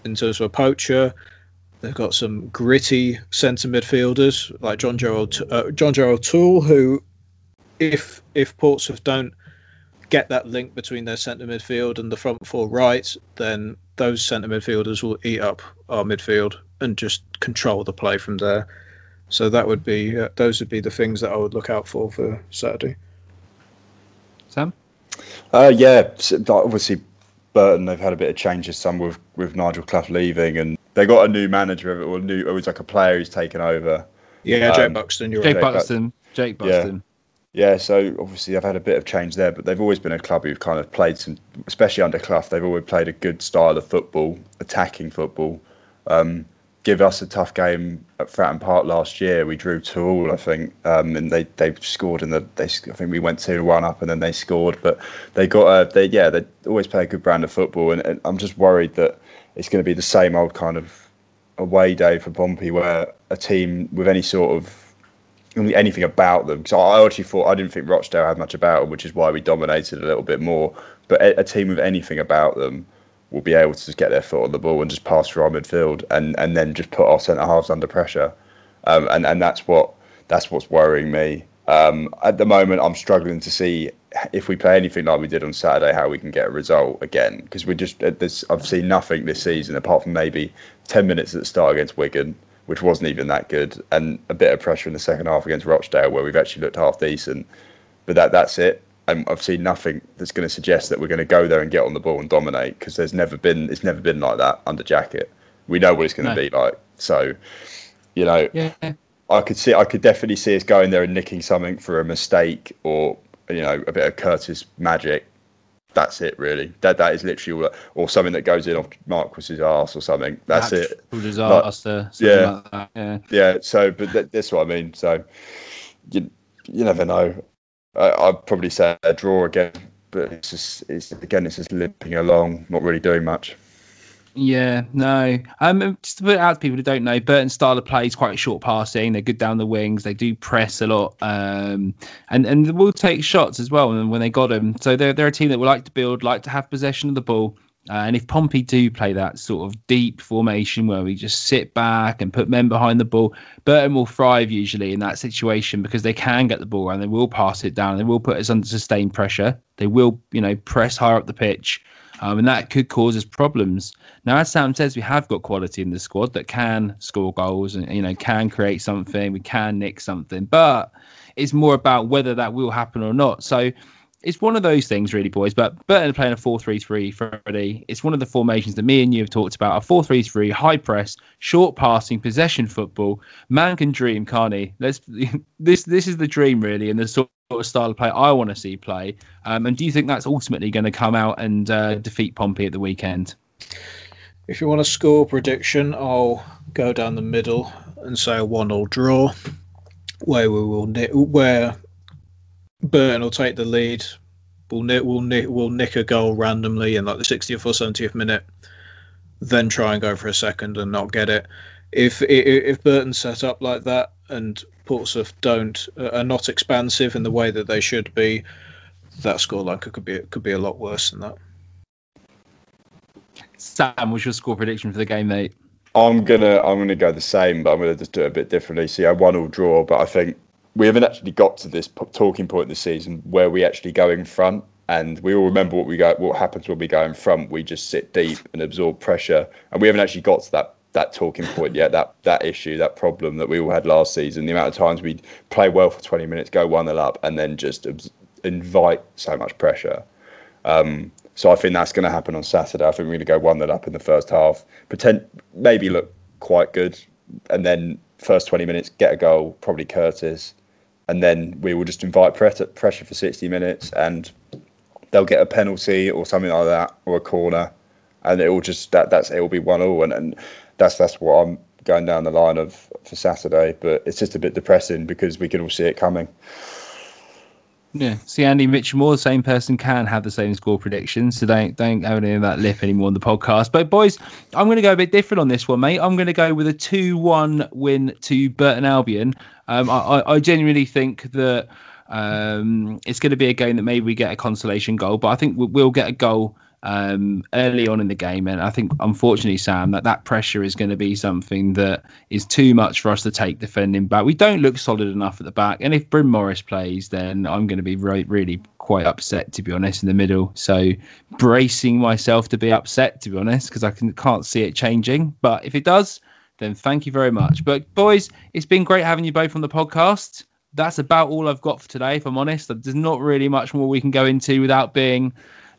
In terms of a poacher, They've got some gritty centre midfielders like John Joe uh, John Joe O'Toole, who, if if Portsmouth don't get that link between their centre midfield and the front four right, then those centre midfielders will eat up our midfield and just control the play from there. So that would be uh, those would be the things that I would look out for for Saturday. Sam, uh, yeah, obviously Burton they've had a bit of changes. Some with with Nigel Clough leaving and they got a new manager or new it was like a player who's taken over. Yeah, um, Jake Buxton. You're Jake right. Buxton. Jake Buxton. Yeah. so obviously I've had a bit of change there, but they've always been a club who've kind of played some, especially under Clough. They've always played a good style of football, attacking football. Um, give us a tough game at Fratton Park last year. We drew two all, I think, um, and they they scored in the. They I think we went two one up, and then they scored. But they got a. They yeah, they always play a good brand of football, and, and I'm just worried that it's going to be the same old kind of away day for Pompey where a team with any sort of anything about them. Because I actually thought I didn't think Rochdale had much about them, which is why we dominated a little bit more. But a, a team with anything about them will be able to just get their foot on the ball and just pass through our midfield and, and then just put our centre halves under pressure. Um, and and that's what that's what's worrying me. Um, at the moment, I'm struggling to see if we play anything like we did on Saturday, how we can get a result again. Because we just there's, I've seen nothing this season apart from maybe ten minutes at the start against Wigan, which wasn't even that good, and a bit of pressure in the second half against Rochdale, where we've actually looked half decent. But that that's it. And I've seen nothing that's going to suggest that we're going to go there and get on the ball and dominate. Because there's never been it's never been like that under Jackett. We know what it's going to no. be like. So, you know, yeah. I could see I could definitely see us going there and nicking something for a mistake or you know a bit of Curtis magic. That's it, really. That that is literally all, or something that goes in off Marquis's ass or something. That's, it. Like, yeah. Like yeah. Yeah. So, but th- that's what I mean. So, you you never know. I, I'd probably say a draw again, but it's just it's again it's just limping along, not really doing much. Yeah, no. Um, just to put it out to people who don't know, Burton's style of play is quite short passing. They're good down the wings. They do press a lot, um, and and will take shots as well when they got them. So they're they're a team that will like to build, like to have possession of the ball. Uh, and if Pompey do play that sort of deep formation where we just sit back and put men behind the ball, Burton will thrive usually in that situation because they can get the ball and they will pass it down. They will put us under sustained pressure. They will, you know, press higher up the pitch um, and that could cause us problems. Now, as Sam says, we have got quality in the squad that can score goals and you know can create something. We can nick something, but it's more about whether that will happen or not. So it's one of those things, really, boys. But Burton are playing a 4 3 3 Freddie. It's one of the formations that me and you have talked about a 4 3 3, high press, short passing, possession football. Man can dream, can't he? Let's, [laughs] this, this is the dream, really, and the sort of style of play I want to see play. Um, and do you think that's ultimately going to come out and uh, defeat Pompey at the weekend? If you want a score prediction, I'll go down the middle and say a one-all draw, where we will where Burton will take the lead. We'll nick, we'll nick, we'll nick a goal randomly in like the 60th or 70th minute, then try and go for a second and not get it. If if Burton set up like that and Portsmouth don't uh, are not expansive in the way that they should be, that scoreline could, could be could be a lot worse than that. Sam, what's your score prediction for the game, mate? I'm gonna I'm gonna go the same, but I'm gonna just do it a bit differently. See, I one all draw, but I think we haven't actually got to this talking point this season where we actually go in front, and we all remember what we go what happens when we go in front. We just sit deep and absorb pressure, and we haven't actually got to that that talking point yet. That that issue, that problem that we all had last season. The amount of times we play well for 20 minutes, go one 0 up, and then just invite so much pressure. Um, so I think that's going to happen on Saturday. I think we're going to go one 0 up in the first half, pretend maybe look quite good, and then first 20 minutes get a goal, probably Curtis, and then we will just invite pressure for 60 minutes, and they'll get a penalty or something like that, or a corner, and it will just that that's it will be one all, and, and that's that's what I'm going down the line of for Saturday. But it's just a bit depressing because we can all see it coming. Yeah, see Andy Mitchell, Moore, the same person can have the same score predictions, so don't don't have any of that lip anymore on the podcast. But boys, I'm going to go a bit different on this one, mate. I'm going to go with a two-one win to Burton Albion. Um, I, I genuinely think that um, it's going to be a game that maybe we get a consolation goal, but I think we'll get a goal um, early on in the game. And I think, unfortunately, Sam, that that pressure is going to be something that is too much for us to take defending back. We don't look solid enough at the back. And if Bryn Morris plays, then I'm going to be re- really quite upset, to be honest, in the middle. So bracing myself to be upset, to be honest, because I can, can't see it changing. But if it does, then thank you very much. But boys, it's been great having you both on the podcast. That's about all I've got for today, if I'm honest. There's not really much more we can go into without being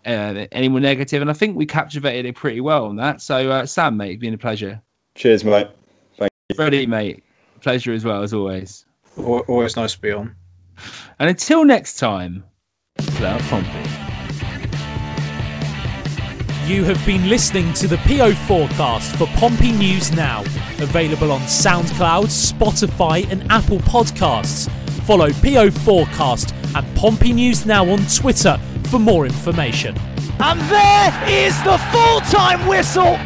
uh, any more negative, and I think we captivated it pretty well on that. So, uh, Sam, mate, it's been a pleasure. Cheers, mate. Thank you. Freddie, mate, pleasure as well as always. Always nice to be on. [laughs] And until next time, Cloud Pompey. You have been listening to the PO forecast for Pompey News Now, available on SoundCloud, Spotify, and Apple Podcasts. Follow PO Forecast and Pompey News Now on Twitter for more information. And there is the full time whistle